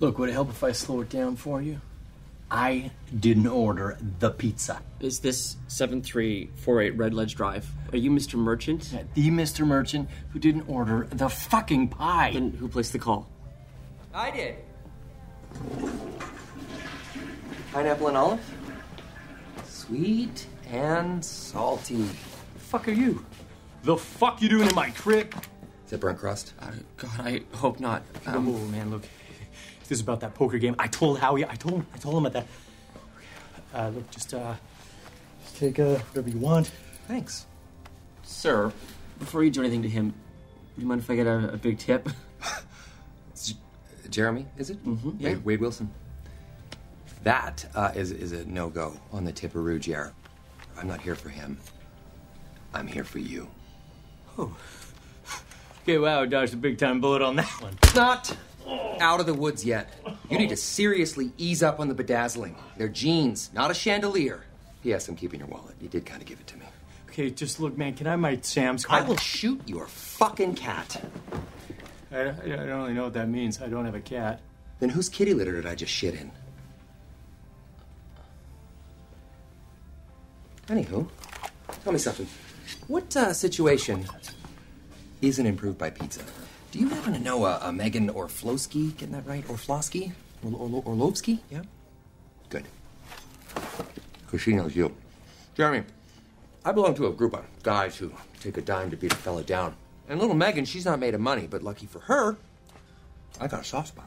Look, would it help if I slow it down for you? I didn't order the pizza. Is this 7348 Red Ledge Drive? Are you Mr. Merchant? Yeah, the Mr. Merchant who didn't order the fucking pie. Then who placed the call? I did. Pineapple and olive? Sweet and salty. The fuck are you? The fuck you doing in my crib? Is it burnt crust? Uh, God, I hope not. Um, oh man, look, this is about that poker game. I told Howie. I told him. I told him about that. Uh, look, just uh, take uh, whatever you want. Thanks. Sir, before you do anything to him, do you mind if I get a, a big tip? Jeremy, is it? Mm-hmm. Yeah, Wade, Wade Wilson. That uh, is is a no go on the Tipperoo, Jer. I'm not here for him. I'm here for you. Oh. Okay, wow, dodged a big time bullet on that one. Not out of the woods yet. You need to seriously ease up on the bedazzling. They're jeans, not a chandelier. P.S. I'm keeping your wallet. You did kind of give it to me. Okay, just look, man. Can I my Sam's I will shoot your fucking cat. I, I don't really know what that means. I don't have a cat. Then whose kitty litter did I just shit in? Anywho, tell me something. What uh, situation isn't improved by pizza? Do you happen to know a, a Megan Orflowski? Getting that right? Orflowski? Or, or, Orlovsky? Yeah? Good. Because she knows you. Jeremy, I belong to a group of guys who take a dime to beat a fella down. And little Megan, she's not made of money, but lucky for her, I got a soft spot.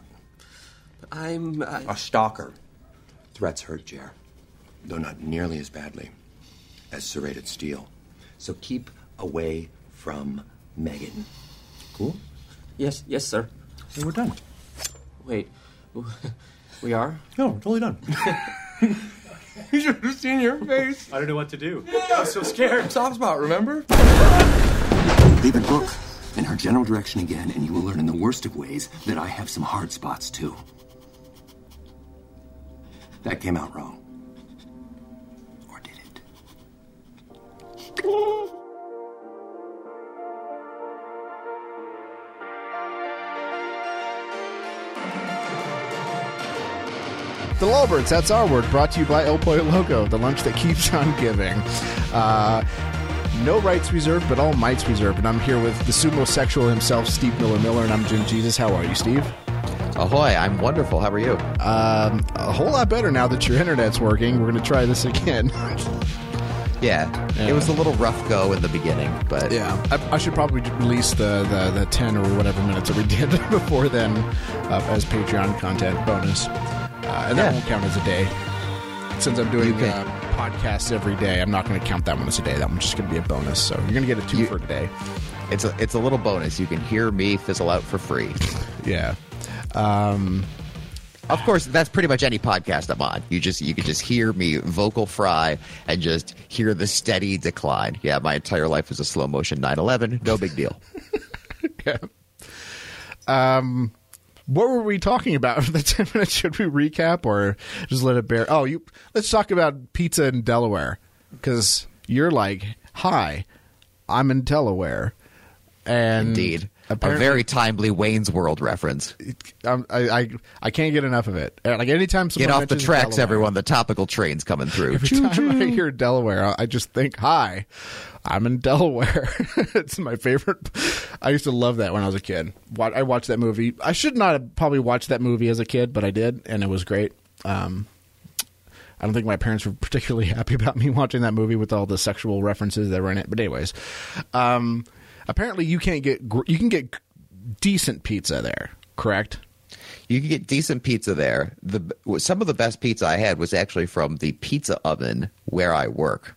I'm. Uh, A stalker. Threats hurt Jer, though not nearly as badly as serrated steel. So keep away from Megan. Cool? Yes, yes, sir. Hey, we're done. Wait, we are? No, we're totally done. You should have seen your face. I don't know what to do. I was so scared. Soft spot, remember? Leave it book in her general direction again, and you will learn in the worst of ways that I have some hard spots too. That came out wrong. Or did it? The Lawbirds, that's our word, brought to you by El Pollo Loco, the lunch that keeps on giving. Uh, no rights reserved, but all mights reserved. And I'm here with the sumo sexual himself, Steve Miller Miller, and I'm Jim Jesus. How are you, Steve? Ahoy, I'm wonderful. How are you? Um, a whole lot better now that your internet's working. We're going to try this again. Yeah, it was a little rough go in the beginning, but yeah, I, I should probably release the, the, the 10 or whatever minutes that we did before then uh, as Patreon content bonus. Uh, and that Yeah. won't count as a day. Since I'm doing uh, podcasts every day, I'm not going to count that one as a day. That one's just going to be a bonus. So you're going to get a two You- for today. it's a it's a little bonus. You can hear me fizzle out for free. Yeah. Um, Of course, that's pretty much any podcast I'm on. You just you can just hear me vocal fry and just hear the steady decline. Yeah, my entire life was a slow motion 9/11. No big deal. yeah. Um, what were we talking about for the 10 minutes? Should we recap or just let it bear? Oh, you let's talk about pizza in Delaware because you're like, hi, I'm in Delaware. And Indeed, a very timely Wayne's World reference. um, I, I I can't get enough of it. Uh, Like anytime someone Get off the tracks, Delaware- everyone. The topical train's coming through. Every time I hear Delaware, I just think, "Hi, I'm in Delaware." it's my favorite. I used to love that when I was a kid. I watched that movie. I should not have probably watched that movie as a kid, but I did, and it was great. Um, I don't think my parents were particularly happy about me watching that movie with all the sexual references that were in it. But anyways, um, apparently you can't get you can get decent pizza there, correct? You can get decent pizza there. The some of the best pizza I had was actually from the pizza oven where I work,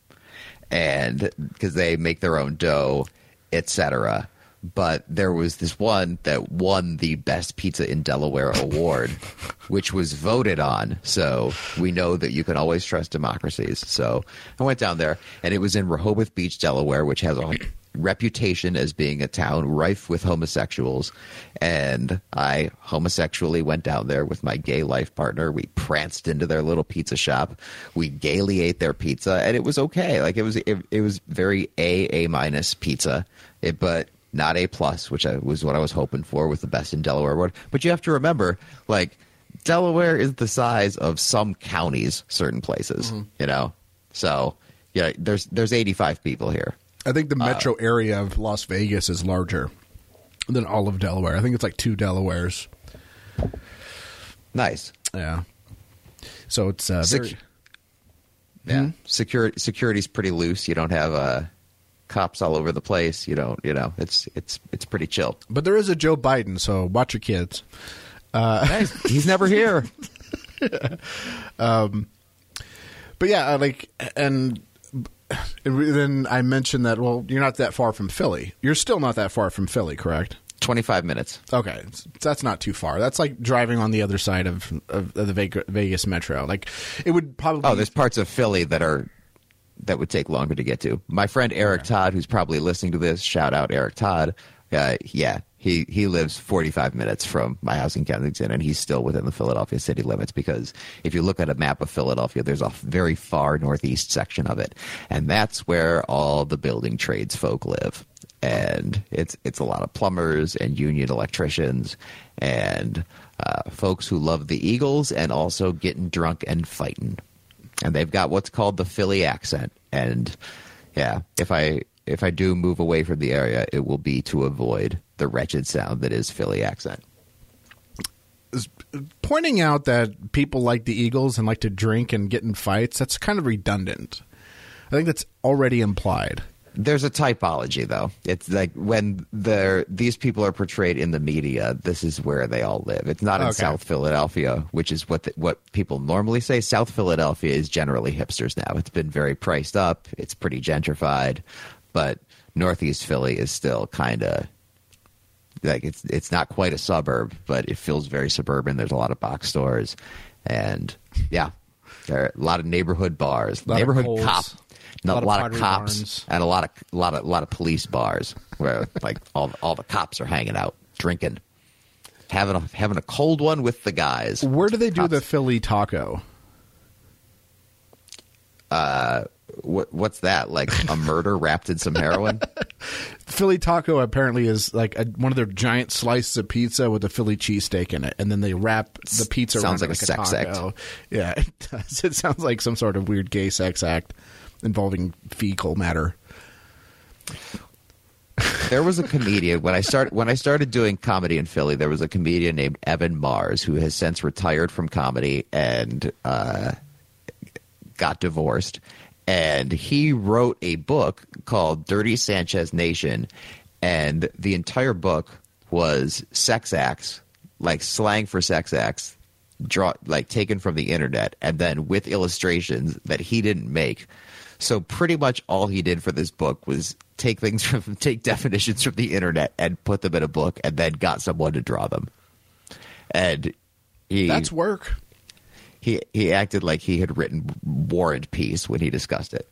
and because they make their own dough, etc. But there was this one that won the best pizza in Delaware award, which was voted on. So we know that you can always trust democracies. So I went down there, and it was in Rehoboth Beach, Delaware, which has a reputation as being a town rife with homosexuals. And I homosexually went down there with my gay life partner. We pranced into their little pizza shop. We gaily ate their pizza, and it was okay. Like it was, it, it was very A A minus pizza, it, but not A plus, which I, was what I was hoping for with the best in Delaware award. But you have to remember, like Delaware is the size of some counties, certain places. Mm-hmm. You know, so yeah, there's there's 85 people here. I think the metro area of Las Vegas is larger than all of Delaware. I think it's like two Delawares. Nice. Yeah. So it's uh, Sec- very, Yeah, security security's pretty loose. You don't have uh, cops all over the place. You don't, you know, it's it's it's pretty chill. but there is a Joe Biden, so watch your kids. He's never here. um, But yeah, uh, like, and then I mentioned that. Well, you're not that far from Philly. You're still not that far from Philly, correct? 25 minutes. Okay, that's not too far. That's like driving on the other side of of, of the Vegas, metro. Like, it would probably. Oh, there's parts of Philly that are that would take longer to get to. My friend Eric Todd, who's probably listening to this, shout out Eric Todd. Uh, yeah, he he lives 45 minutes from my house in Kensington, and he's still within the Philadelphia city limits. Because if you look at a map of Philadelphia, there's a very far northeast section of it, and that's where all the building trades folk live. And it's it's a lot of plumbers and union electricians and uh, folks who love the Eagles and also getting drunk and fighting and they've got what's called the Philly accent. And yeah, if I if I do move away from the area, it will be to avoid the wretched sound that is Philly accent. pointing out that people like the Eagles and like to drink and get in fights. That's kind of redundant. I think that's already implied. There's a typology though. It's like when they're these people are portrayed in the media, this is where they all live. It's not in Okay. South Philadelphia, which is what the, what people normally say. South Philadelphia is generally hipsters now. It's been very priced up. It's pretty gentrified, but Northeast Philly is still kind of like it's it's not quite a suburb, but it feels very suburban. There's a lot of box stores, and yeah, there are a lot of neighborhood bars, of neighborhood Kohl's, cop, lot a lot of Pottery cops, Barns. and a lot of a lot of a lot of police bars where like all all the cops are hanging out, drinking, having a having a cold one with the guys. Where do they do Cops. the Philly taco? Uh, What, what's that? Like a murder wrapped in some heroin? Philly taco apparently is like a, one of their giant slices of pizza with a Philly cheesesteak in it, and then they wrap the pizza. Sounds around like a sex taco. Yeah, it does. It sounds like some sort of weird gay sex act involving fecal matter. there was a comedian when I started when I started doing comedy in Philly. There was a comedian named Evan Mars who has since retired from comedy and uh, got divorced. And he wrote a book called Dirty Sanchez Nation, and the entire book was sex acts, like slang for sex acts, draw like taken from the internet, and then with illustrations that he didn't make. So pretty much all he did for this book was take things from take definitions from the internet and put them in a book, and then got someone to draw them. And he That's work. He he acted like he had written War and Peace when he discussed it.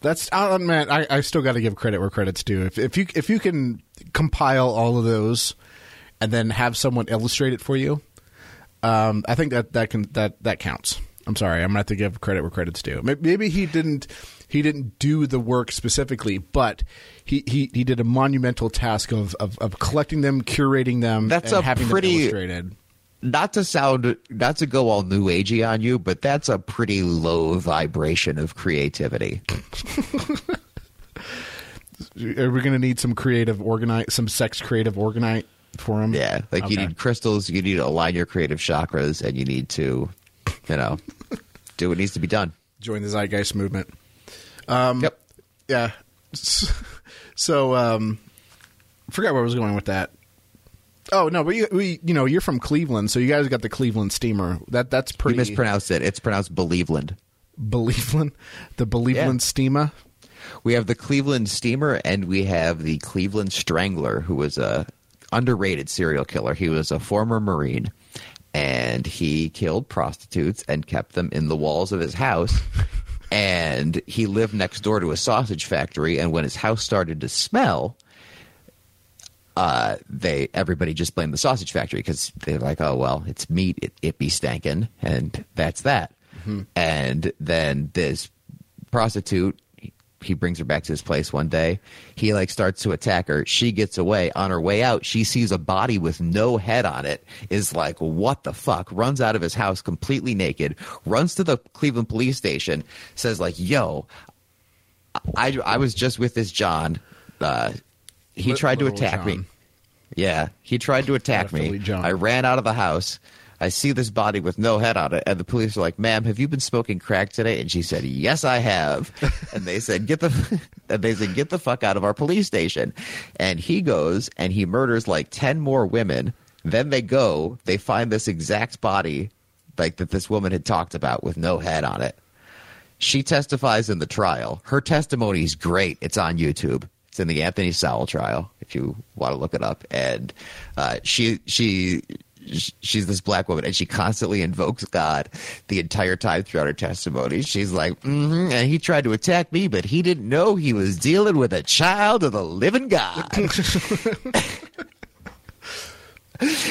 That's uh, man. I, I still got to give credit where credit's due. If, if you if you can compile all of those and then have someone illustrate it for you, um, I think that that can that that counts. I'm sorry. I'm gonna have to give credit where credit's due. Maybe he didn't he didn't do the work specifically, but he, he, he did a monumental task of, of, of collecting them, curating them, That's and a having pretty- them illustrated. Not to sound not to go all new agey on you, but that's a pretty low vibration of creativity. Are we gonna need some creative orgonite, some sex creative orgonite for him? Yeah, like you need crystals, you need to align your creative chakras, and you need to, you know, do what needs to be done. join the zeitgeist movement. yep. Yeah. So, um, forgot where I was going with that. Oh no, but you, we, you know, you're from Cleveland, so you guys got the Cleveland steamer. That that's You pretty. mispronounced it. It's pronounced Believeland. Believeland, the Believeland Yeah. steamer. We have the Cleveland Steamer, and we have the Cleveland Strangler, who was a underrated serial killer. He was a former Marine, and he killed prostitutes and kept them in the walls of his house. and he lived next door to a sausage factory. And when his house started to smell, uh, they everybody just blamed the sausage factory because they're like, oh well, it's meat, it, it be stankin', and that's that. And then this prostitute he brings her back to his place one day. He like starts to attack her. She gets away. On her way out, she sees a body with no head on it. Is like, what the fuck? Runs out of his house completely naked. Runs to the Cleveland police station. Says like, yo, I I was just with this John. Uh, he Li- tried to attack me. Yeah, he tried to attack me. I ran out of the house. I see this body with no head on it, and the police are like, "Ma'am, have you been smoking crack today?" And she said, "Yes, I have." and they said, "Get the," and they said, "Get the fuck out of our police station." And he goes and he murders like ten more women. Then they go, they find this exact body, like that this woman had talked about with no head on it. She testifies in the trial. Her testimony is great. It's on YouTube. It's in the Anthony Sowell trial. If you want to look it up, and uh, she she she's this black woman, and she constantly invokes God the entire time throughout her testimony. She's like, mm-hmm, and he tried to attack me, but he didn't know he was dealing with a child of the living God.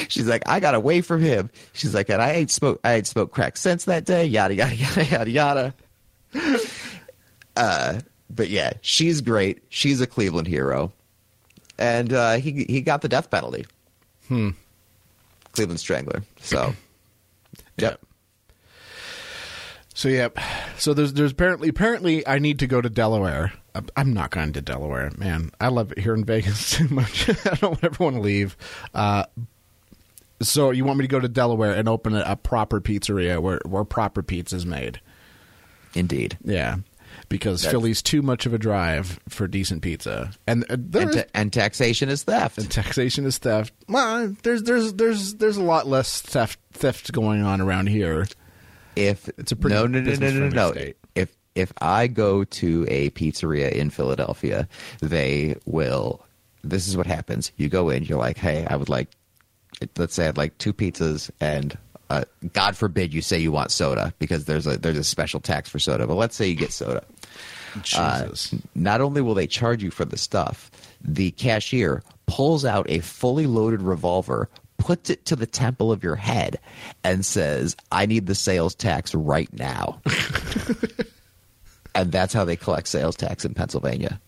She's like, I got away from him. She's like, and I ain't smoke, I ain't smoked crack since that day. Yada yada yada yada yada. Uh, but yeah, she's great. She's a Cleveland hero, and uh, he he got the death penalty. Hmm. Cleveland Strangler. So, yep. So yeah, so there's there's apparently apparently I need to go to Delaware. I'm- I'm not going to Delaware, man. I love it here in Vegas too much. I don't ever want to leave. Uh, so you want me to go to Delaware and open a, a proper pizzeria where where proper pizza is made? Indeed. Yeah, because That's- Philly's too much of a drive for decent pizza, and uh, And, is- and taxation is theft. and taxation is theft. Well, there's there's there's there's a lot less theft theft going on around here. if It's a pretty no no no no no no. state. If if I go to a pizzeria in Philadelphia, they will. This is what happens. You go in. You're like, hey, I would like. Let's say I'd like two pizzas and. Uh, God forbid you say you want soda because there's a there's a special tax for soda. But let's say you get soda. Uh, not only will they charge you for the stuff, the cashier pulls out a fully loaded revolver, puts it to the temple of your head, and says, I need the sales tax right now. and that's how they collect sales tax in Pennsylvania.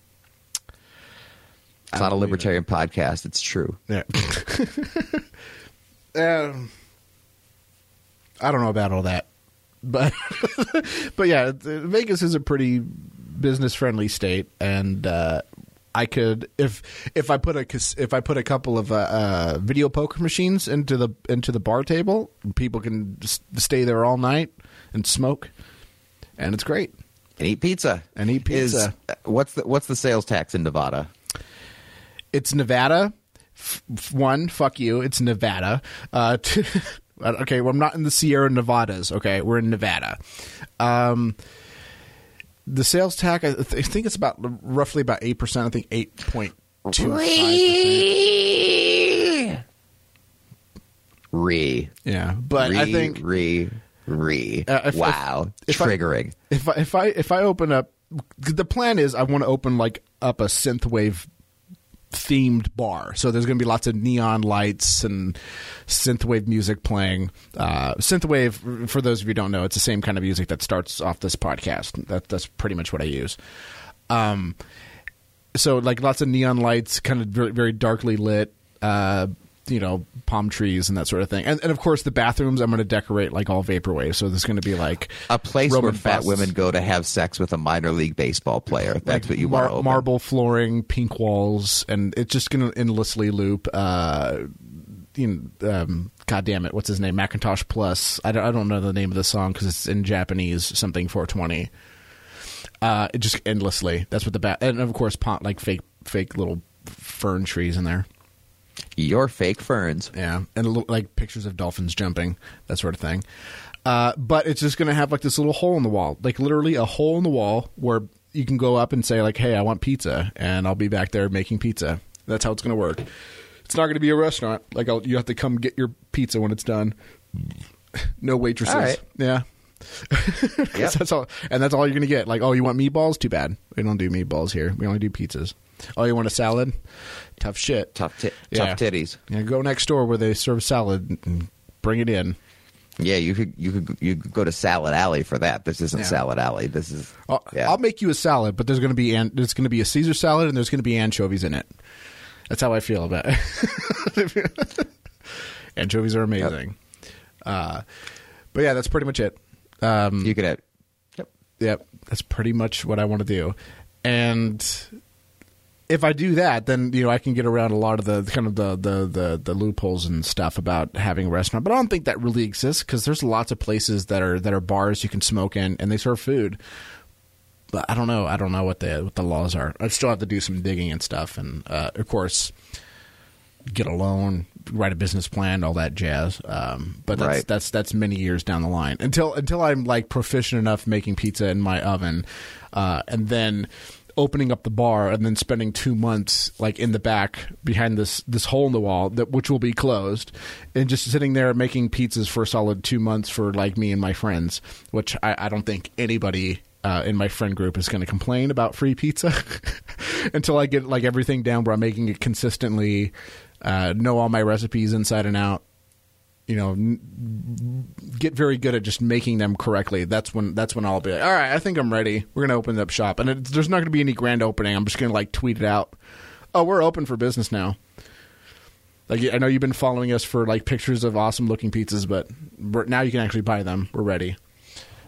It's not a believe it. libertarian podcast. It's true. Yeah. um, I don't know about all that, but but yeah, Vegas is a pretty business friendly state, and uh, I could if if I put a if I put a couple of uh, uh, video poker machines into the into the bar table, people can just stay there all night and smoke, and it's great. And eat pizza. And eat Is- pizza. what's the what's the sales tax in Nevada? It's Nevada. F- f- one, fuck you. It's Nevada. Uh, two, okay, well, I'm not in the Sierra Nevadas. Okay, we're in Nevada. Um, the sales tax, I, th- I think it's about roughly about eight percent. I think eight point two. Re. Yeah, but re, I think re re. Uh, if- wow, if I- triggering. if I, if I if I open up, the plan is I want to open like up a synthwave themed bar. So there's going to be lots of neon lights and synthwave music playing. Uh, synthwave, for those of you don't know, it's the same kind of music that starts off this podcast. That that's pretty much what I use. Um, so like lots of neon lights, kind of very, very darkly lit. Uh, you know, palm trees and that sort of thing, and, and of course the bathrooms. I'm going to decorate like all vaporwave. So there's going to be like a place Roman where fat busts. women go to have sex with a minor league baseball player. That's like what you mar- want marble flooring, pink walls, and it's just going to endlessly loop. Uh, you know, um, God damn it, what's his name? Macintosh Plus. I don't, I don't know the name of the song because it's in Japanese. Something 420. Uh, it just endlessly. That's what the bat, and of course, pont like fake, fake little fern trees in there. Your fake ferns. Yeah, and like pictures of dolphins jumping, that sort of thing. Uh, but it's just going to have like this little hole in the wall, like literally a hole in the wall where you can go up and say like, "Hey, I want pizza," and I'll be back there making pizza. That's how it's going to work. It's not going to be a restaurant. Like I'll, you have to come get your pizza when it's done. No waitresses. All right. Yeah. Yep. that's all, and that's all you're going to get. Like, oh, you want meatballs? Too bad. We don't do meatballs here. We only do pizzas. Oh, you want a salad? Tough shit. Tough, ti- Yeah. tough titties. Yeah, go next door where they serve salad and bring it in. Yeah, you could you could you could go to Salad Alley for that. This isn't Yeah. Salad Alley. This is I'll, yeah. I'll make you a salad, but there's going to be an, there's going to be a Caesar salad and there's going to be anchovies in it. That's how I feel about it. anchovies are amazing. Uh, but yeah, that's pretty much it. Um, you could have. Yep. Yep, that's pretty much what I want to do. And if I do that, then you know I can get around a lot of the kind of the the the, the loopholes and stuff about having a restaurant. But I don't think that really exists because there's lots of places that are that are bars you can smoke in and they serve food. But I don't know. I don't know what the what the laws are. I still have to do some digging and stuff, and uh, of course, get a loan, write a business plan, all that jazz. Um, but that's Right. that's that's many years down the line until until I'm like proficient enough making pizza in my oven, uh, and then opening up the bar and then spending two months like in the back behind this this hole in the wall that which will be closed and just sitting there making pizzas for a solid two months for like me and my friends which i, I don't think anybody uh, in my friend group is going to complain about free pizza until i get like everything down where i'm making it consistently uh, know all my recipes inside and out you know n- get very good at just making them correctly. That's when that's when i'll be like all right i think i'm ready. We're gonna open up shop. And there's not gonna be any grand opening. I'm just gonna like tweet it out. Oh we're open for business now. Like i know you've been following us for like pictures of awesome looking pizzas but now you can actually buy them. We're ready.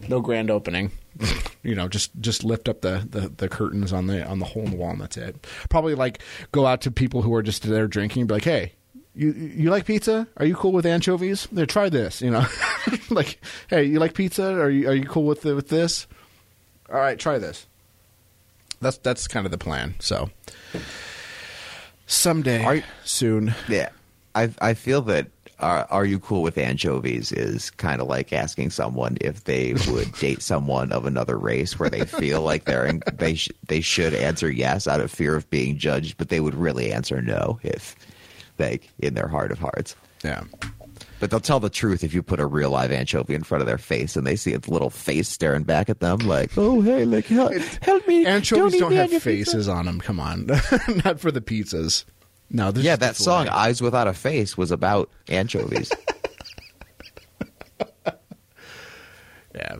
No grand opening you know just just lift up the, the the curtains on the on the hole in the wall and that's it probably like go out to people who are just there drinking and be like hey you you like pizza? Are you cool with anchovies? There, try this. You know, like, hey, you like pizza? Are you are you cool with the, with this? All right, try this. That's that's kind of the plan. So someday, you- soon. Yeah, I I feel that are are you cool with anchovies is kind of like asking someone if they would date someone of another race, where they feel like they're in, they sh- they should answer yes out of fear of being judged, but they would really answer no if like in their heart of hearts. Yeah, But they'll tell the truth if you put a real live anchovy in front of their face and they see its little face staring back at them, like, "Oh, hey, like help, help me!" anchovies eat don't, have on pizza." faces on them. Come on, not for the pizzas. No, this Yeah, that song. "Eyes Without a Face" was about anchovies. Yeah.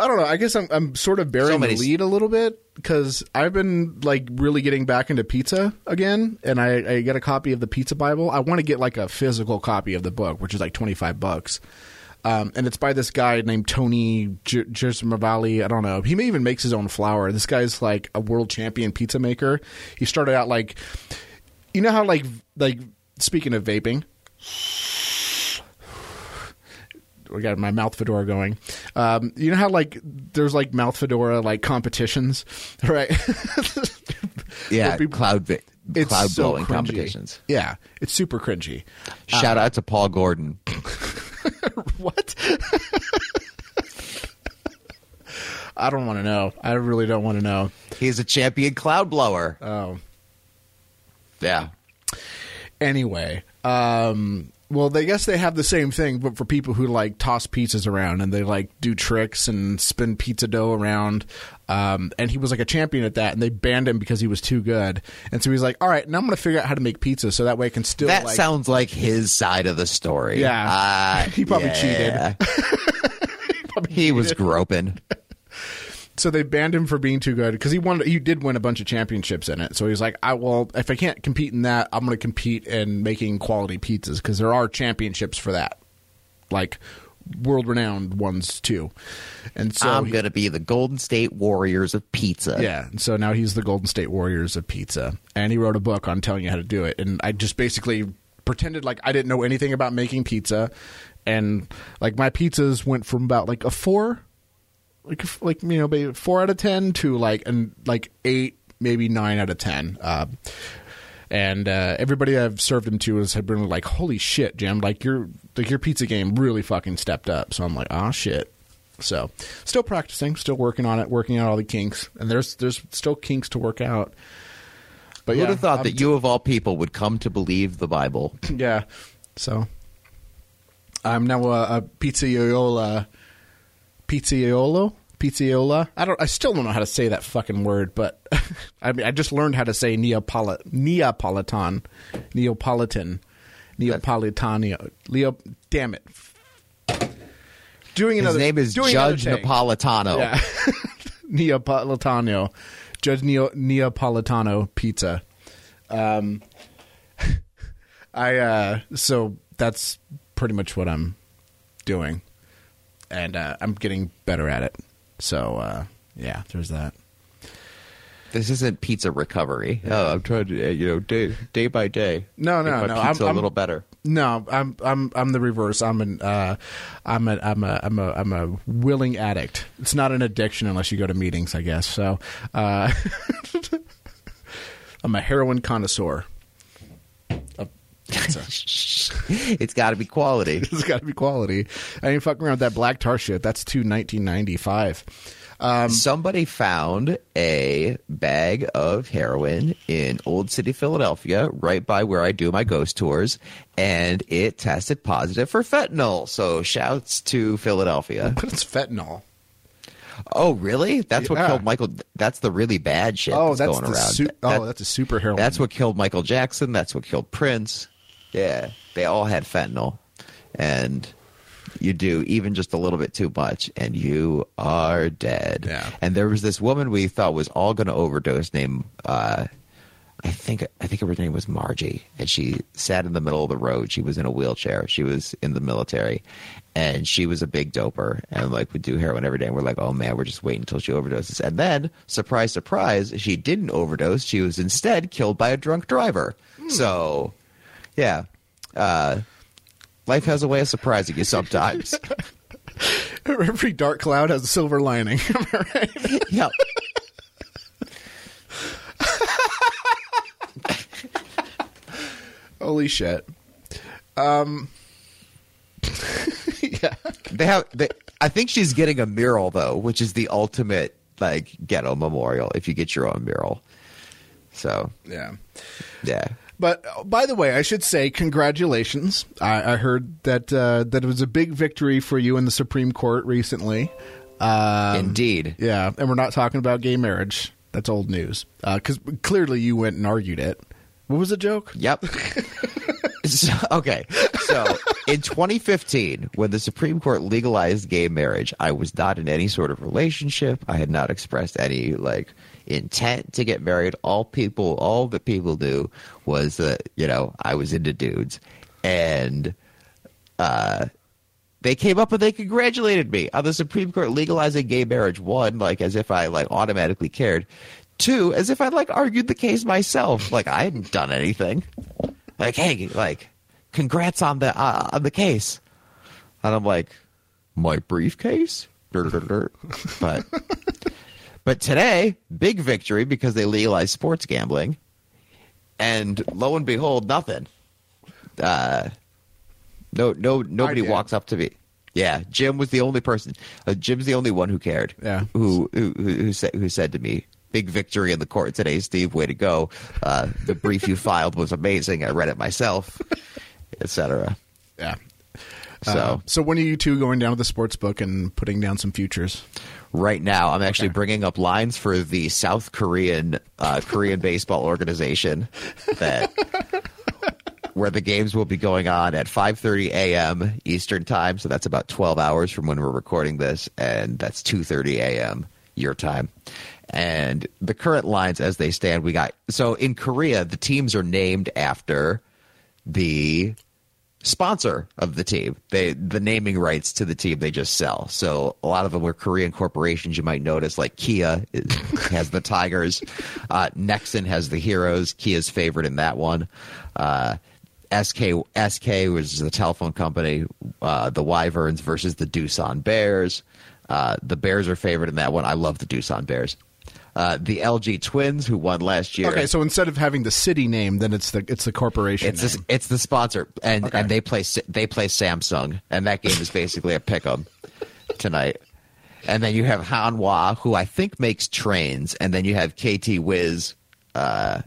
I don't know. I guess I'm I'm sort of bearing So many- the lead a little bit because I've been like really getting back into pizza again, and I, I get a copy of the Pizza Bible. I want to get like a physical copy of the book, which is like twenty five bucks. Um, and it's by this guy named Tony J- Gismavali. I don't know. He may even makes his own flour. This guy's like a world champion pizza maker. He started out like, you know how like like speaking of vaping, I got my mouth fedora going. Um, you know how like there's like mouth fedora like competitions, right? Yeah, people- cloud vi- It's cloud so blowing cringy. competitions. Yeah, it's super cringy. Shout out to Paul Gordon. What? I don't want to know. I really don't want to know. He's a champion cloud blower. Oh, yeah. anyway, um, well, they guess they have the same thing, but for people who like toss pizzas around and they like do tricks and spin pizza dough around. Um, and he was like a champion at that, and they banned him because he was too good. And so he's like, "All right, now I'm going to figure out how to make pizza so that way I can still That like, sounds like his side of the story. Yeah. Uh, He probably yeah. he was groping. So they banned him for being too good because he won. He did win a bunch of championships in it. So he's like, I well, if I can't compete in that, I'm going to compete in making quality pizzas because there are championships for that, like world renowned ones too. And so I'm going to be the Golden State Warriors of pizza. yeah, and so now he's the Golden State Warriors of pizza, and he wrote a book on telling you how to do it. And I just basically pretended like I didn't know anything about making pizza, and like my pizzas went from about like a four, like like you know maybe four out of ten to like and like eight, maybe nine out of ten. Uh, and uh, everybody I've served them to has had been like, "Holy shit, Jim! Like your like your pizza game really fucking stepped up." So I'm like, "Ah, shit." So, still practicing, still working on it, working out all the kinks, and there's there's still kinks to work out. But yeah, have thought I'm that you, of all people, would come to believe the Bible? yeah. So I'm now a, a pizzaiola, pizziaiolo, pizzaiola. I don't. I still don't know how to say that fucking word, but I mean, I just learned how to say Neapolit, Neapolitan, Neapolitan, Neapolitania. Leo, damn it. doing His another. name is doing another Judge take. Napolitano. Yeah, Neapolitano, Judge Neo, Neapolitano pizza. Um, I uh, so that's pretty much what I'm doing, and uh, I'm getting better at it. So uh, yeah, there's that. This isn't pizza recovery. Oh, I'm trying to, uh, you know, day day by day. No, make no, my no, I'm- I'm- a little better. No, I'm I'm I'm the reverse. I'm an uh, I'm a I'm a I'm a I'm a willing addict. It's not an addiction unless you go to meetings, I guess. So, uh, I'm a heroin connoisseur. Of pizza. it's got to be quality. it's got to be quality. I ain't fucking around with that black tar shit. That's to 1995. Um, Somebody found a bag of heroin in Old City, Philadelphia, right by where I do my ghost tours, and it tested positive for fentanyl. So, shouts to Philadelphia. But it's fentanyl. Oh, really? That's what killed Michael. That's the really bad shit Oh, that's, that's going around. su- oh, That- that's a super heroin. That's what killed Michael Jackson. That's what killed Prince. Yeah, they all had fentanyl, and you do even just a little bit too much, and you are dead. Yeah. And there was this woman we thought was all going to overdose, named uh, I think I think her name was Margie, and she sat in the middle of the road. She was in a wheelchair. She was in the military, and she was a big doper, and like would do heroin every day. And we're like, oh man, we're just waiting until she overdoses. And then, surprise, surprise, she didn't overdose. She was instead killed by a drunk driver. So, yeah, uh, life has a way of surprising you sometimes. Every dark cloud has a silver lining. Am I right? yeah. Holy shit. Um. yeah. They have. They, I think she's getting a mural though, which is the ultimate like ghetto memorial. If you get your own mural, so Yeah. yeah. But uh, by the way, I should say congratulations. I, I heard that uh, that it was a big victory for you in the Supreme Court recently. Um, Indeed. Yeah, and we're not talking about gay marriage. That's old news. Because clearly you went and argued it. What was the joke? Yep. so, okay. So in 2015, when the Supreme Court legalized gay marriage, I was not in any sort of relationship. I had not expressed any like intent to get married. All people, all that people knew was that you know I was into dudes, and uh, they came up and they congratulated me on the Supreme Court legalizing gay marriage. One, like as if I like automatically cared. Two, as if I like argued the case myself. Like I hadn't done anything. Like, hey, like, congrats on the uh, on the case. And I'm like, my briefcase. But but today, big victory because they legalized sports gambling, and lo and behold, nothing. Uh, no, no, nobody walks up to me. Yeah, Jim was the only person. Uh, Jim's the only one who cared. Yeah. who who who, who said who said to me, "Big victory in the court today, Steve. Way to go! Uh, the brief you filed was amazing. I read it myself, etc." Yeah. So Uh, so when are you two going down to the sports book and putting down some futures? Right now, I'm actually Okay. bringing up lines for the South Korean uh, Korean baseball organization that. Where the games will be going on at 5:30 a.m. Eastern time, so that's about 12 hours from when we're recording this, and that's 2:30 a.m. your time. And the current lines as they stand, we got so in Korea, the teams are named after the sponsor of the team. They the naming rights to the team they just sell. So a lot of them are Korean corporations. You might notice like Kia is, has the Tigers, uh, Nexon has the Heroes. Kia's favorite in that one. Uh, SK SK was the telephone company. Uh, the Wyverns versus the Doosan Bears. Uh, the Bears are favorite in that one. I love the Doosan Bears. Uh, the LG Twins, who won last year. Okay, so instead of having the city name, then it's the it's the corporation. It's this, it's the sponsor, and Okay. and they play they play Samsung, and that game is basically a pick 'em tonight. And then you have Hanwha, who I think makes trains, and then you have KT Wiz. Uh,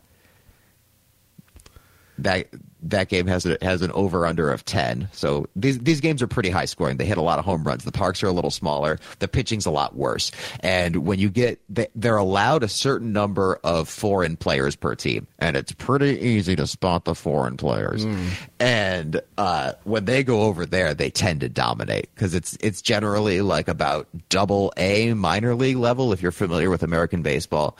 that that game has a, has an over under of 10. So these these games are pretty high scoring. They hit a lot of home runs. The parks are a little smaller. The pitching's a lot worse. And when you get they- they're allowed a certain number of foreign players per team, and it's pretty easy to spot the foreign players. And uh, when they go over there, they tend to dominate because it's it's generally like about double A minor league level if you're familiar with American baseball.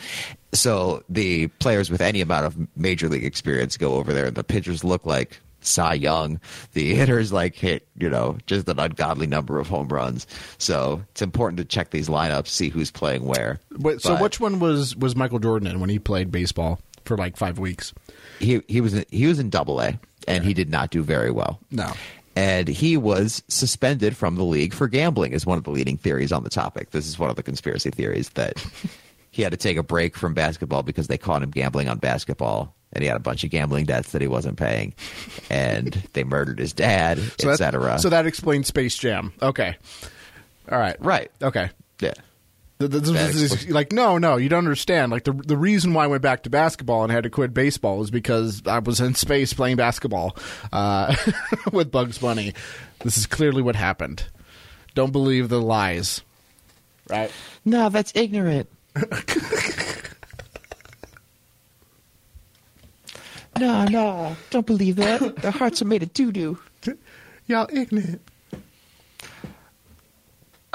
So the players with any amount of major league experience go over there, and the pitchers look like Cy Young. The hitters like hit, you know, just an ungodly number of home runs. So it's important to check these lineups, see who's playing where. Wait, so But which one was was Michael Jordan in when he played baseball for like five weeks? he he was in, he was in Double A, and he did not do very well. No. And he was suspended from the league for gambling, is one of the leading theories on the topic. This is one of the conspiracy theories that he had to take a break from basketball because they caught him gambling on basketball. And he had a bunch of gambling debts that he wasn't paying. And they murdered his dad, So etc. So that explains Space Jam. Okay. All right. Right. Okay. Yeah. The- the- the- That this- explains- like no, no, you don't understand. Like the the reason why I went back to basketball and had to quit baseball is because I was in space playing basketball uh, with Bugs Bunny. This is clearly what happened. Don't believe the lies. Right. No, that's ignorant. no, no, don't believe that. Their hearts are made of doo doo. Y'all ignorant.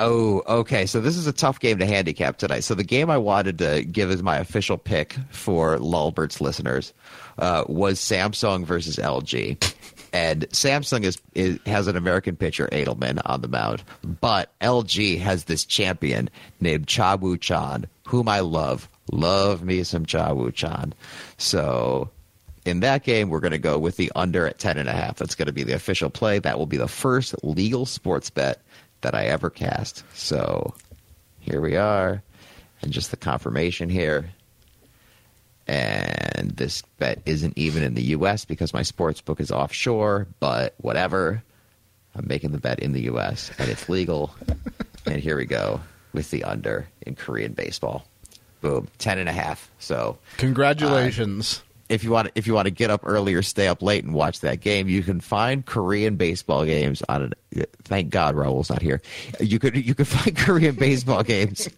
Oh, okay. So this is a tough game to handicap tonight. So the game I wanted to give as my official pick for Lulbert's listeners uh, was Samsung versus LG. And Samsung is, is has an American pitcher, Adelman, on the mound, but LG has this champion named Cha Woo Chan, whom I love. Love me some Cha Woo Chan. So in that game, we're going to go with the under at 10.5. That's going to be the official play. That will be the first legal sports bet that I ever cast. So here we are, and just the confirmation here. And this bet isn't even in the U.S. because my sports book is offshore, but whatever. I'm making the bet in the U.S. and it's legal. and here we go with the under in Korean baseball. Boom, ten and a half. So Congratulations. If you want if you want to get up early or stay up late and watch that game, you can find Korean baseball games on an. Thank God Raul's not here. You could you could find Korean baseball games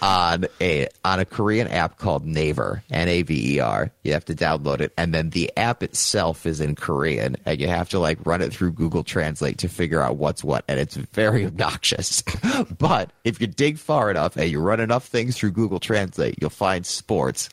on a on a Korean app called Naver N A V E R. You have to download it, and then the app itself is in Korean, and you have to like run it through Google Translate to figure out what's what, and it's very obnoxious. but if you dig far enough and you run enough things through Google Translate, you'll find sports.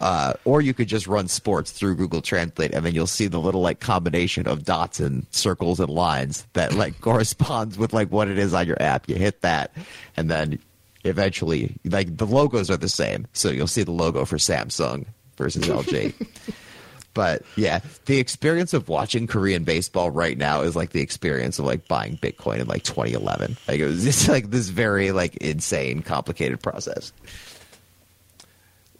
Uh, or you could just run sports through Google Translate, and then you'll see the little like combination of dots and circles and lines that like corresponds with like what it is on your app. You hit that, and then eventually like the logos are the same so you'll see the logo for samsung versus lg but yeah the experience of watching korean baseball right now is like the experience of like buying bitcoin in like 2011 like it was just like this very like insane complicated process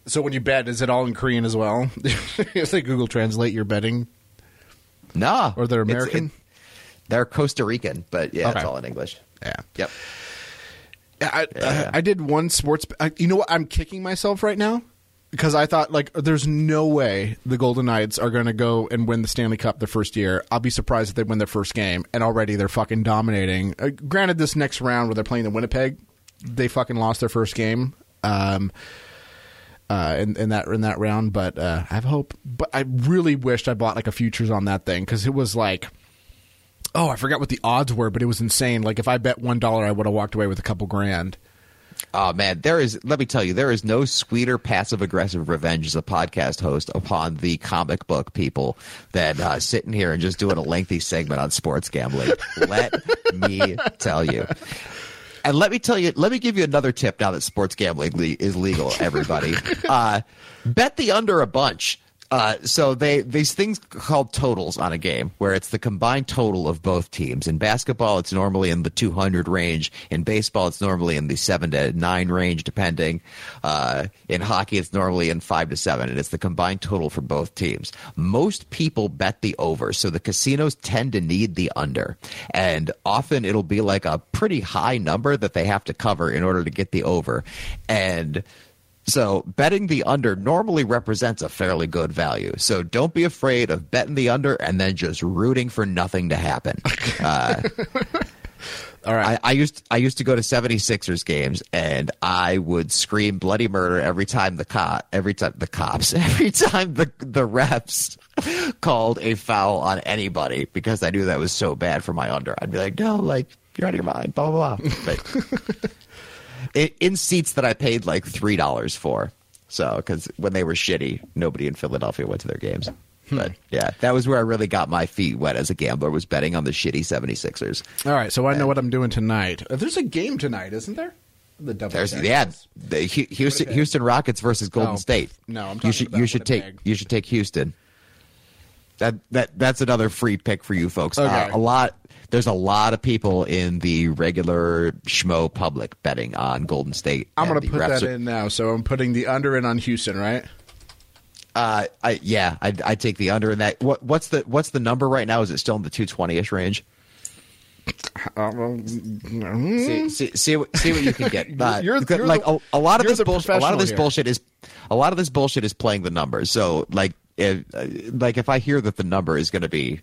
So when you bet, is it all in Korean as well? it's like Google Translate your betting. nah Or they're It's- American? it- they're costa rican but yeah it's all in english Yeah. yep I, Yeah. I, I did one sports. I, you know what? I'm kicking myself right now because I thought like there's no way the Golden Knights are going to go and win the Stanley Cup the first year. I'll be surprised if they win their first game, and already they're fucking dominating. Uh, granted, this next round where they're playing the Winnipeg, they fucking lost their first game. Um, uh, in, in that in that round, but uh, I have hope. But I really wished I bought like a futures on that thing because it was like oh, I forgot what the odds were, but it was insane. Like if I bet one dollar, I would have walked away with a couple grand. Oh man, there is. Let me tell you, there is no sweeter passive aggressive revenge as a podcast host upon the comic book people than uh, sitting here and just doing a lengthy segment on sports gambling. let me tell you. And let me tell you, let me give you another tip now that sports gambling le- is legal, everybody. uh, bet the under a bunch. Uh, so they these things called totals on a game where it's the combined total of both teams. In basketball, it's normally in the 200 range. In baseball, it's normally in the seven to nine range, depending. Uh, in hockey, it's normally in five to seven, and it's the combined total for both teams. Most people bet the over, so the casinos tend to need the under, and often it'll be like a pretty high number that they have to cover in order to get the over, and So betting the under normally represents a fairly good value. So don't be afraid of betting the under and then just rooting for nothing to happen. Uh, All right. I, I used I used to go to 76ers games and I would scream bloody murder every time the cop every time the cops every time the the refs called a foul on anybody because I knew that was so bad for my under. I'd be like, no, like you're out of your mind, blah blah blah. But in seats that I paid like three dollars for. So because when they were shitty, nobody in Philadelphia went to their games. But yeah, that was where I really got my feet wet as a gambler was betting on the shitty 76ers. All right, so I know what I'm doing tonight. Uh, There's a game tonight, isn't there? The double. There's yeah, the Houston. Houston Rockets versus Golden No, State. no, I'm you should about you should take you should take Houston. That that that's another free pick for you folks. Okay. Uh, a lot there's a lot of people in the regular schmo public betting on Golden State. I'm going to put that are- in now. So I'm putting the under in on Houston, right? Uh, I yeah, I I take the under in that. What what's the what's the number right now? Is it still in the 220 ish range? see, see, see, what, see what you can get. Uh, You're- you're like the- a, a lot of this bullshit. A lot of this here. bullshit is a lot of this bullshit is playing the numbers. So like if like if I hear that the number is going to be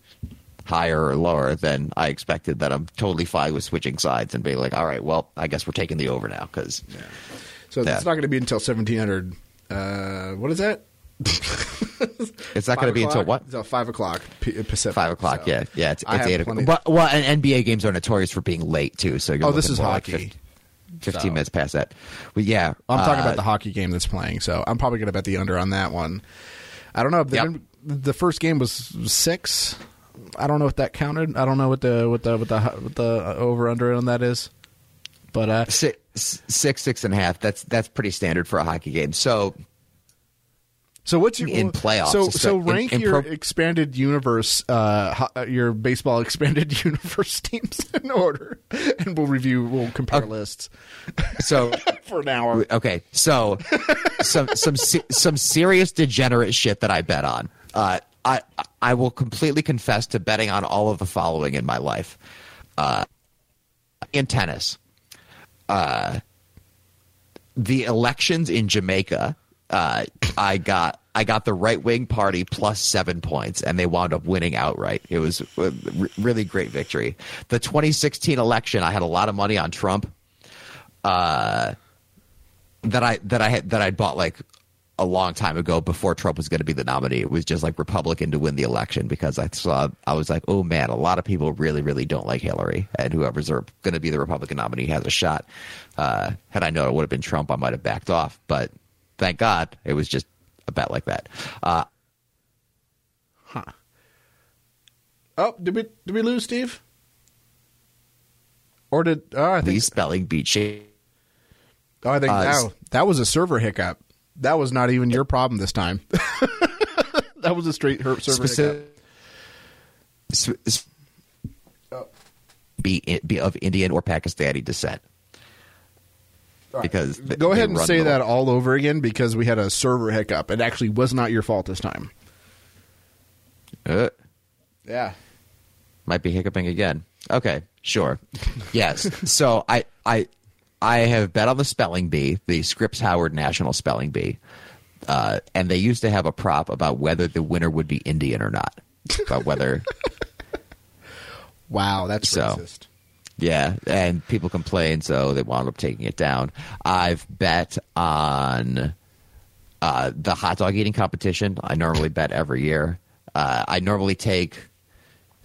higher or lower than I expected, that I'm totally fine with switching sides and being like, all right, well, I guess we're taking the over now because So Yeah. it's not going to be until 1700. Uh, what is that? it's not going to be until what Until five o'clock P- Pacific. Five o'clock, So yeah, yeah. It's, it's eight o'clock. But well, and NBA games are notorious for being late too. So Oh, this is more like hockey. 15 So- minutes past that. But yeah, I'm talking uh, about the hockey game that's playing, so I'm probably going to bet the under on that one. I don't know. If Yep. The first game was six. I don't know if that counted. I don't know what the what the what the what the over under on that is. But uh, six, six, six and a half. That's that's pretty standard for a hockey game. So so what's your In playoffs, So so rank in your pro- expanded universe, uh, your baseball expanded universe teams in order, and we'll review. We'll compare lists so for an hour. okay. So some some some serious degenerate shit that I bet on. Uh, I I will completely confess to betting on all of the following in my life. Uh, in tennis, uh, the elections in Jamaica, uh, I got I got the right wing party plus seven points, and they wound up winning outright. It was a really great victory. The 2016 election, I had a lot of money on Trump. Uh, that I that I had that I bought like a long time ago before Trump was going to be the nominee. It was just like Republican to win the election because I saw I was like, oh man, a lot of people really really don't like Hillary, and whoever's going to be the Republican nominee has a shot. Uh, had I known it would have been Trump, I might have backed off. But thank God it was just a bet like that. Uh, Oh, did we did we lose Steve? Or did oh, I think Lee spelling beat Shane. oh, I think uh, now that was a server hiccup. That was not even your problem this time. that was a straight her- server hiccup. Speci- s- s- be, be of Indian or Pakistani descent. Because th- Go ahead and say the- that all over again because we had a server hiccup. It actually was not your fault this time. Uh, Yeah. might be hiccuping again. Okay, sure. Yes. so I I I have bet on the spelling bee, the Scripps Howard National Spelling Bee, uh, and they used to have a prop about whether the winner would be Indian or not, about whether. Wow, that's So- racist. Yeah, and people complained, so they wound up taking it down. I've bet on uh, the hot dog eating competition. I normally bet every year. Uh, I normally take.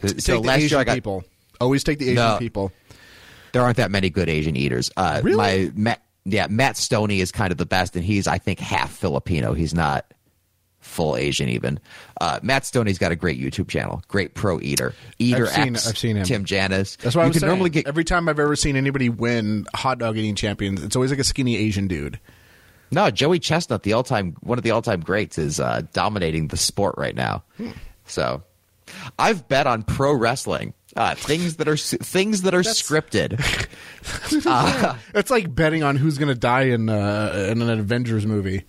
So Take the last Asian year I got people. Always take the Asian No. people. There aren't that many good Asian eaters. Uh, Really? My Matt, yeah, Matt Stonie is kind of the best, and he's I think half Filipino. He's not full Asian even. Uh, Matt Stonie's got a great YouTube channel, great pro eater. Eater I've seen- X, I've seen him. Tim Janus. That's what you I was can saying. normally get. Every time I've ever seen anybody win hot dog eating champions, it's always like a skinny Asian dude. No, Joey Chestnut, the all-time one of the all-time greats, is uh, dominating the sport right now. Hmm. So, I've bet on pro wrestling, uh, things that are things that are scripted. It's like betting on who's going to die in uh, in an Avengers movie.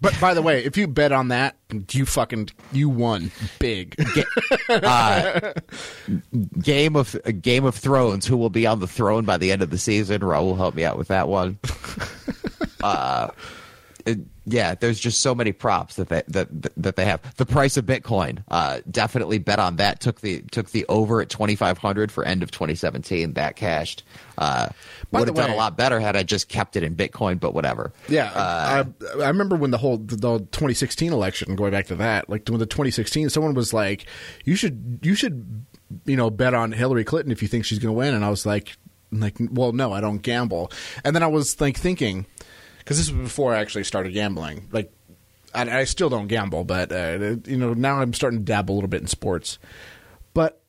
But by the way, if you bet on that, you fucking you won big. Game of Game of Thrones. Who will be on the throne by the end of the season? Raul, help me out with that one. uh, it- yeah, there's just so many props that they that that they have. The price of Bitcoin, uh, definitely bet on that. Took the took the over at 2,500 for end of 2017. That cashed. Uh, would have done a lot better had I just kept it in Bitcoin, but whatever. Yeah, Uh, I, I remember when the whole the, the 2016 election. Going back to that, like when the 2016, someone was like, "You should, you should, you know, bet on Hillary Clinton if you think she's going to win." And I was like, "Like, well, no, I don't gamble." And then I was like thinking, because this was before I actually started gambling. Like, I, I still don't gamble, but uh, you know, now I'm starting to dabble a little bit in sports. But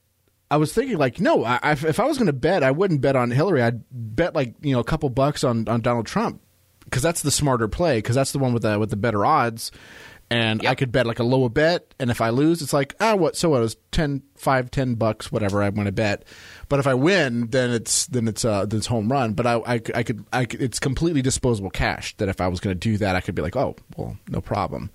I was thinking, like, no, I, I, if I was going to bet, I wouldn't bet on Hillary. I'd bet like you know a couple bucks on, on Donald Trump because that's the smarter play because that's the one with the with the better odds. And I could bet like a lower bet, and if I lose, it's like ah, what? So what? It was 10, 5, 10 bucks, whatever I'm going to bet. But if I win, then it's then it's uh then it's home run. But I, I, I could I could, it's completely disposable cash. That if I was going to do that, I could be like, oh well, no problem.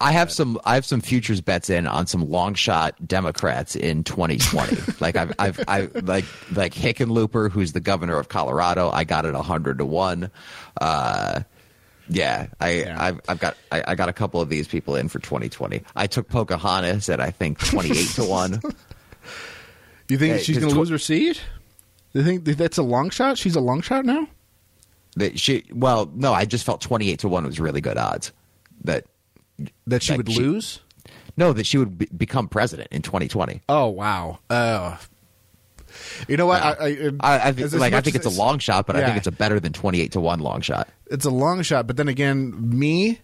I have some I have some futures bets in on some long shot Democrats in 2020. like I've I've I like like Hickenlooper, who's the governor of Colorado. I got it 100 to one. Uh, yeah, I Yeah. I've, I've got I, I got a couple of these people in for 2020. I took Pocahontas at I think 28 to one. You think Hey, she's going to tw- lose her seat? You think that's a long shot? She's a long shot now. That she well no, I just felt 28 to one was really good odds. That That she That would she- lose? no, that she would be, become president in 2020. Oh wow. Uh, you know what? I, I, I, I think like I think as it's a long shot, but I think it's a better than 28 to one long shot. It's a long shot, but then again, me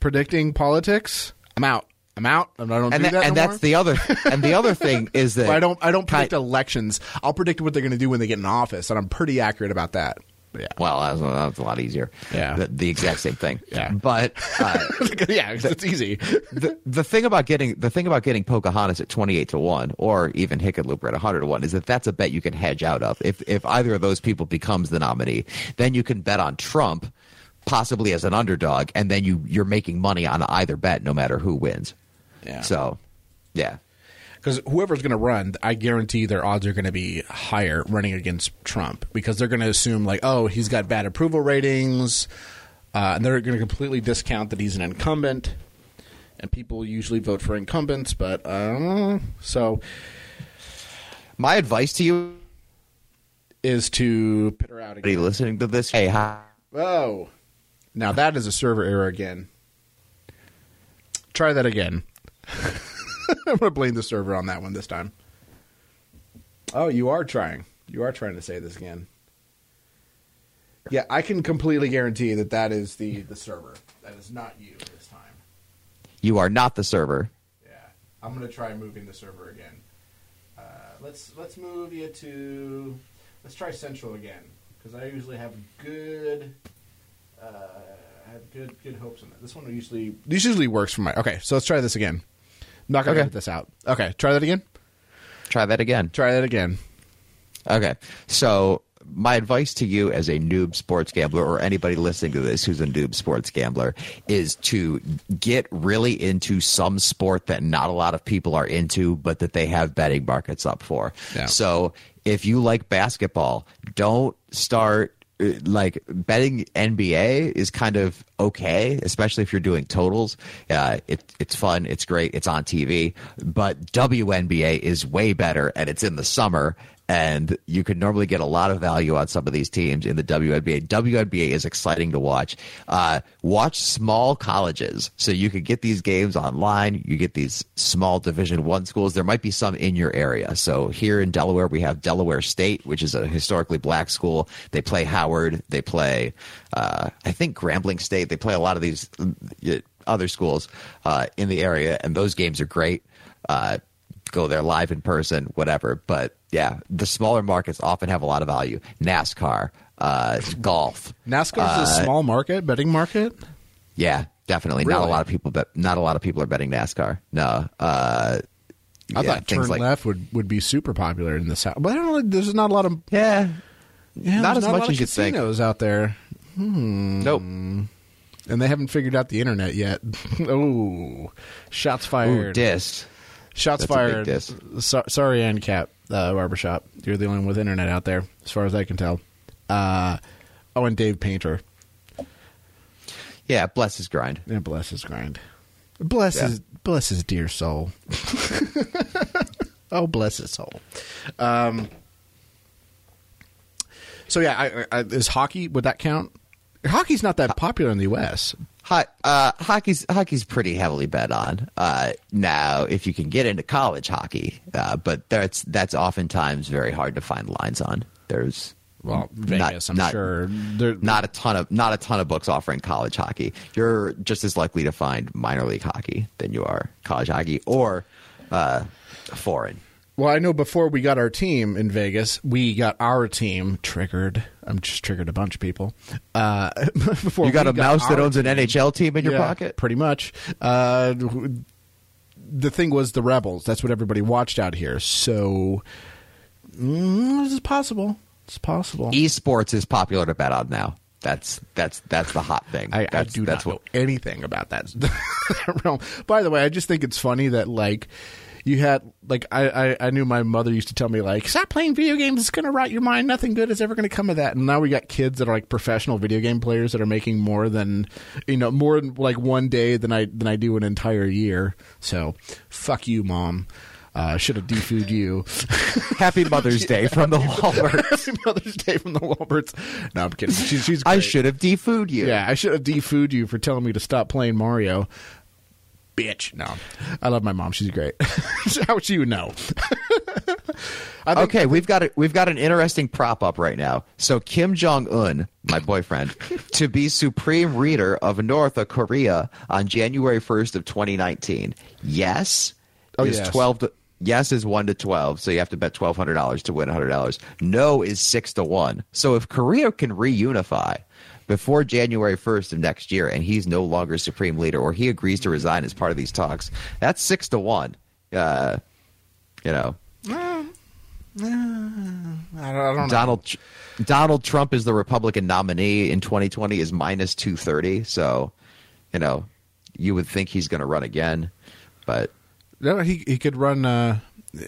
predicting politics, I'm out. I'm out. And I don't and do that, that and no that's the other and the other thing is that But I don't. I don't predict elections. I'll predict what they're going to do when they get in office, and I'm pretty accurate about that. Yeah. Well, that's, that's a lot easier. Yeah. the, the exact same thing. Yeah. but uh, yeah, it's easy. the the thing about getting the thing about getting Pocahontas at twenty eight to one, or even Hickenlooper at hundred to one, is that that's a bet you can hedge out of. If if either of those people becomes the nominee, then you can bet on Trump, possibly as an underdog, and then you you're making money on either bet, no matter who wins. Yeah. So, yeah. because whoever's going to run, I guarantee their odds are going to be higher running against Trump because they're going to assume like, oh, he's got bad approval ratings, uh, and they're going to completely discount that he's an incumbent. And people usually vote for incumbents, but uh, so My advice to you, is to pit her out anybody again. listening to this, hey, hi. Oh, now that is a server error again. Try that again. I'm going to blame the server on that one this time. Oh, you are trying. You are trying to say this again. Yeah, I can completely guarantee that that is the the server. That is not you this time. you are not the server. Yeah, I'm going to try moving the server again. Uh, let's let's move you to let's try Central again because I usually have good uh, I have good good hopes on that. This one usually this usually works for my okay. So let's try this again. I'm not going to Okay. edit this out. Okay, try that again. Try that again. Try that again. Okay. So my advice to you as a noob sports gambler or anybody listening to this who's a noob sports gambler is to get really into some sport that not a lot of people are into but that they have betting markets up for. Yeah. So if you like basketball, don't start like betting NBA is kind of okay, especially if you're doing totals. Uh, it, it's fun, it's great, it's on TV. But WNBA is way better, and it's in the summer, and you can normally get a lot of value on some of these teams in the WNBA. WNBA is exciting to watch. Uh, watch small colleges, so you can get these games online. You get these small Division One schools. There might be some in your area. So here in Delaware, we have Delaware State, which is a historically black school. They play Howard. They play, uh, I think Grambling State. They play a lot of these uh, other schools uh, in the area, and those games are great. Uh, go there live in person, whatever. But yeah, the smaller markets often have a lot of value. NASCAR, uh, golf. NASCAR is a small market betting market. Yeah, definitely. Not a lot of people bet. Not a lot of people are betting NASCAR. No. Uh, I yeah, thought turn like left would, would be super popular in the south, but I don't know. There's not a lot of yeah, yeah, Not as a much as you'd think. casinos out there. nope. and they haven't figured out the internet yet. oh, shots fired. Ooh, fired! Shots That's fired! So, sorry, ANCAP uh, barbershop. You're the only one with internet out there, as far as I can tell. Uh, Oh, and Dave Painter. Yeah, bless his grind. Yeah, bless his grind. Bless Yeah. his bless his dear soul. oh, bless his soul. Um. So yeah, I, I, is hockey would that count? Hockey's not that popular in the U.S. Uh, hockey's hockey's pretty heavily bet on uh, now. If you can get into college hockey, uh, but that's that's oftentimes very hard to find lines on. There's Well, not- Vegas, I'm not- sure. There, not a ton of not a ton of books offering college hockey. You're just as likely to find minor league hockey than you are college hockey or uh, foreign. Well, I know before we got our team in Vegas, we got our team triggered. I'm just triggered a bunch of people. Uh, before You got a mouse that owns an NHL team in your Yeah, pocket. pretty much. Uh, the thing was the rebels. That's what everybody watched out here. So mm, this is possible. It's possible. Esports is popular to bet on now. That's that's that's the hot thing. I, I do that's not what know anything about that realm. By the way, I just think it's funny that like you had like I, I, I knew my mother used to tell me like stop playing video games it's gonna rot your mind nothing good is ever gonna come of that and now we got kids that are like professional video game players that are making more than you know more in like one day than I than I do an entire year so fuck you mom uh, should have defooed you. Happy Mother's Day from the Walmarts. Happy Mother's Day from the Walberts. No, I'm kidding. She's, she's I should have defooed you. Yeah, I should have defooed you for telling me to stop playing Mario. Bitch. No. I love my mom. She's great. How would you know? Okay, we've got a, we've got an interesting prop up right now. So Kim Jong Un, my boyfriend, to be supreme leader of North Korea on January first of 2019. Yes, Oh, is yes. 12. To, yes is one to 12, so you have to bet 1,200 dollars to win 100 dollars. No is six to one. So if Korea can reunify before January 1st of next year, and he's no longer supreme leader, or he agrees to resign as part of these talks, that's six to one. Uh, you know. I don't, I don't know. Donald Tr- Donald Trump is the Republican nominee in 2020 is minus 230. So, you know, you would think he's going to run again, but No, he he could run. Uh,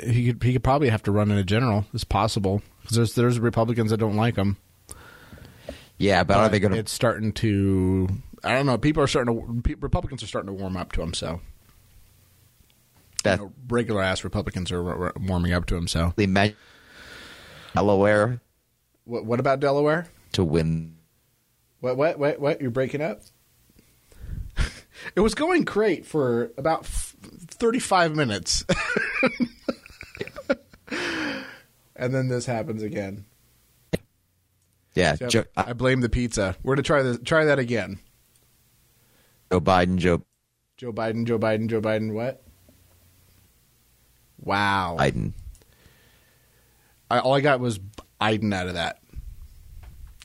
he could he could probably have to run in a general. It's possible because there's there's Republicans that don't like him. Yeah, but are they going to? It's starting to. I don't know. People are starting to. Republicans are starting to warm up to him. So That you know, regular ass Republicans are warming up to him. So they meant Delaware what what about Delaware? to win. What what what what? You're breaking up. it was going great for about f- 35 minutes. and then this happens again. Yeah, Yep. Joe, I blame the pizza. We're going to try this. Try that again. Joe Biden, Joe Joe Biden. Joe Biden. Joe Biden. What? Wow. Biden. I, all I got was Biden out of that.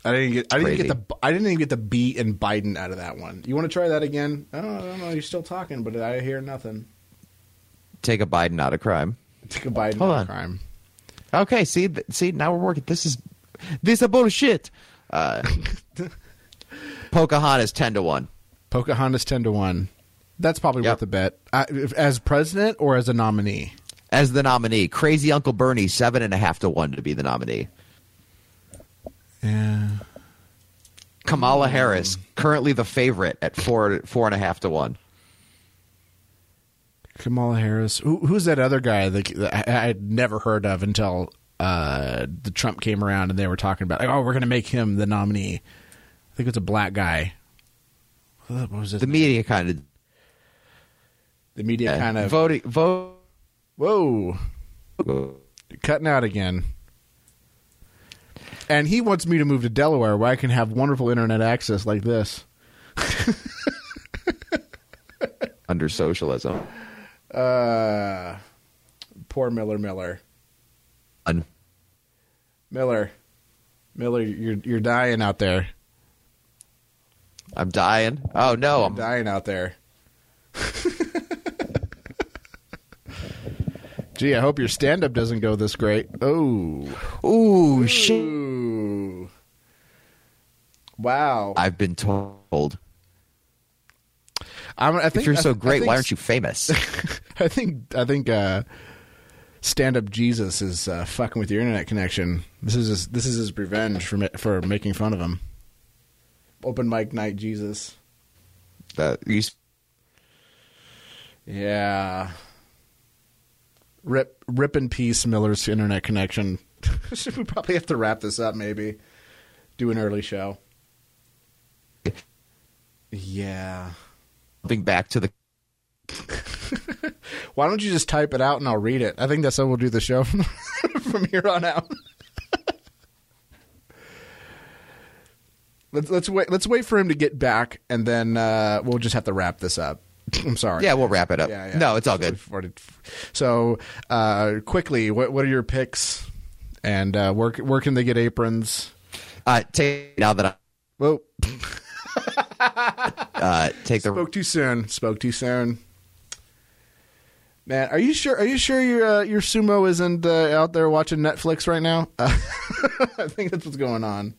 I didn't get. I didn't crazy. get the. I didn't even get the B and Biden out of that one. You want to try that again? Oh, I don't know. You're still talking, but I hear nothing. Take a Biden out of crime. Take a Biden Hold out on. of crime. Okay, see, see, now we're working. This is this is bullshit. Uh, Pocahontas ten to one. Pocahontas ten to one. That's probably Yep. worth a bet. I, if, as president or as a nominee. as the nominee. Crazy Uncle Bernie, seven and a half to one to be the nominee. Yeah. Kamala Harris, currently the favorite at four four and a half to one. Kamala Harris. Who, who's that other guy that, that I I had never heard of until uh, the Trump came around and they were talking about, like, oh, we're going to make him the nominee. I think it's a black guy. What was it? The media kind of The media kind of. voting vote. Whoa. Cutting out again. And he wants me to move to Delaware where I can have wonderful internet access like this. under socialism. Uh, poor Miller Miller. Miller. Miller, you're you're dying out there. I'm dying. Oh no, You're I'm dying out there. Gee, I hope your stand up doesn't go this great. Oh. ooh shit. Wow. I've been told. I'm, I think, If you're so I great, think why aren't you famous? I think I think uh, stand up Jesus is uh, fucking with your internet connection. This is his, this is his revenge for for making fun of him. open mic night, Jesus. Uh, you Yeah. Rip, rip in peace, Miller's internet connection. we probably have to wrap this up, maybe. Do an early show. Yeah. jumping back to the Why don't you just type it out and I'll read it? I think that's how we'll do the show from, from here on out. let's let's wait let's wait for him to get back and then uh, we'll just have to wrap this up. I'm sorry. yeah, we'll wrap it up. Yeah, yeah. No, it's all good. So, uh, quickly, what what are your picks? And uh, where where can they get aprons? Uh, take now that Whoa, I uh, take the spoke too soon. Spoke too soon. Man, are you sure? Are you sure your uh, your sumo isn't uh, out there watching Netflix right now? Uh, I think that's what's going on.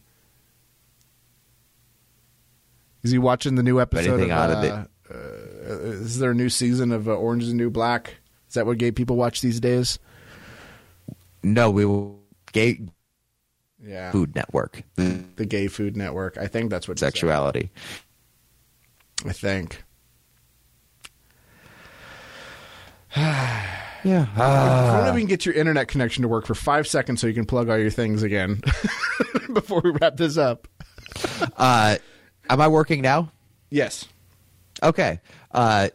Is he watching the new episode? Anything of, out of it. uh, uh, is there a new season of uh, Orange is the New Black? Is that what gay people watch these days? no, we will gay Yeah, food network the Gay Food Network. I think that's what. sexuality. I think. Yeah. I wonder if we can get your internet connection to work for five seconds so you can plug all your things again before we wrap this up. Uh, am I working now? Yes. Okay. Uh,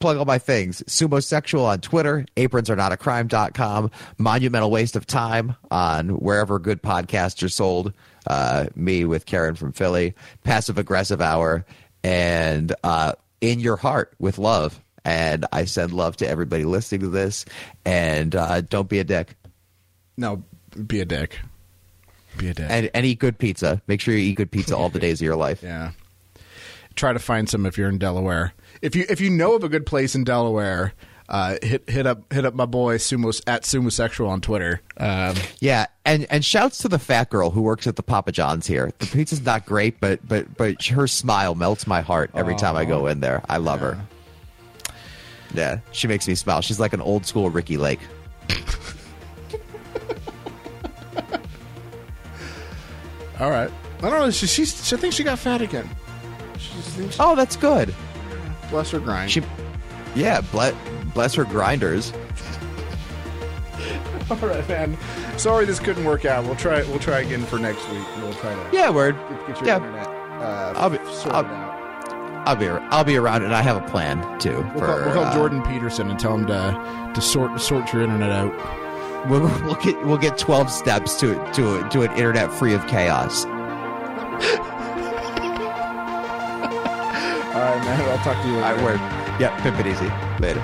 plug all my things. Sumo Sexual on Twitter, aprons are not a crime.com, Monumental Waste of Time on wherever good podcasts are sold. Uh, me with Karen from Philly, Passive Aggressive Hour, and uh, In Your Heart with Love. And I send love to everybody listening to this. And uh, don't be a dick. No, be a dick. Be a dick. And, and eat good pizza. Make sure you eat good pizza all the days of your life. yeah. Try to find some if you're in Delaware. If you if you know of a good place in Delaware, uh, hit hit up hit up my boy Sumo at Sumosexual on Twitter. Um, Yeah, and and shouts to the fat girl who works at the Papa John's here. The pizza's not great, but but but her smile melts my heart every time I go in there. I love her. Yeah, she makes me smile. She's like an old school Ricki Lake. all right. I don't know. She, she's, she, I think she got fat again. She's, Oh, that's good. bless her grind. She, yeah, bless bless her grinders. All right, man. Sorry this couldn't work out. We'll try. We'll try again for next week. We'll try to Yeah, word. get, get your Yeah. internet. Uh, I'll be- sorted I'll- out. I'll be I'll be around, and I have a plan too. We'll for call, we'll call uh, Jordan Peterson and tell him to to sort sort your internet out. We'll, we'll get we'll get twelve steps to to to an internet free of chaos. All right, man. I'll talk to you later. I word. Yeah, pimp it easy. Later.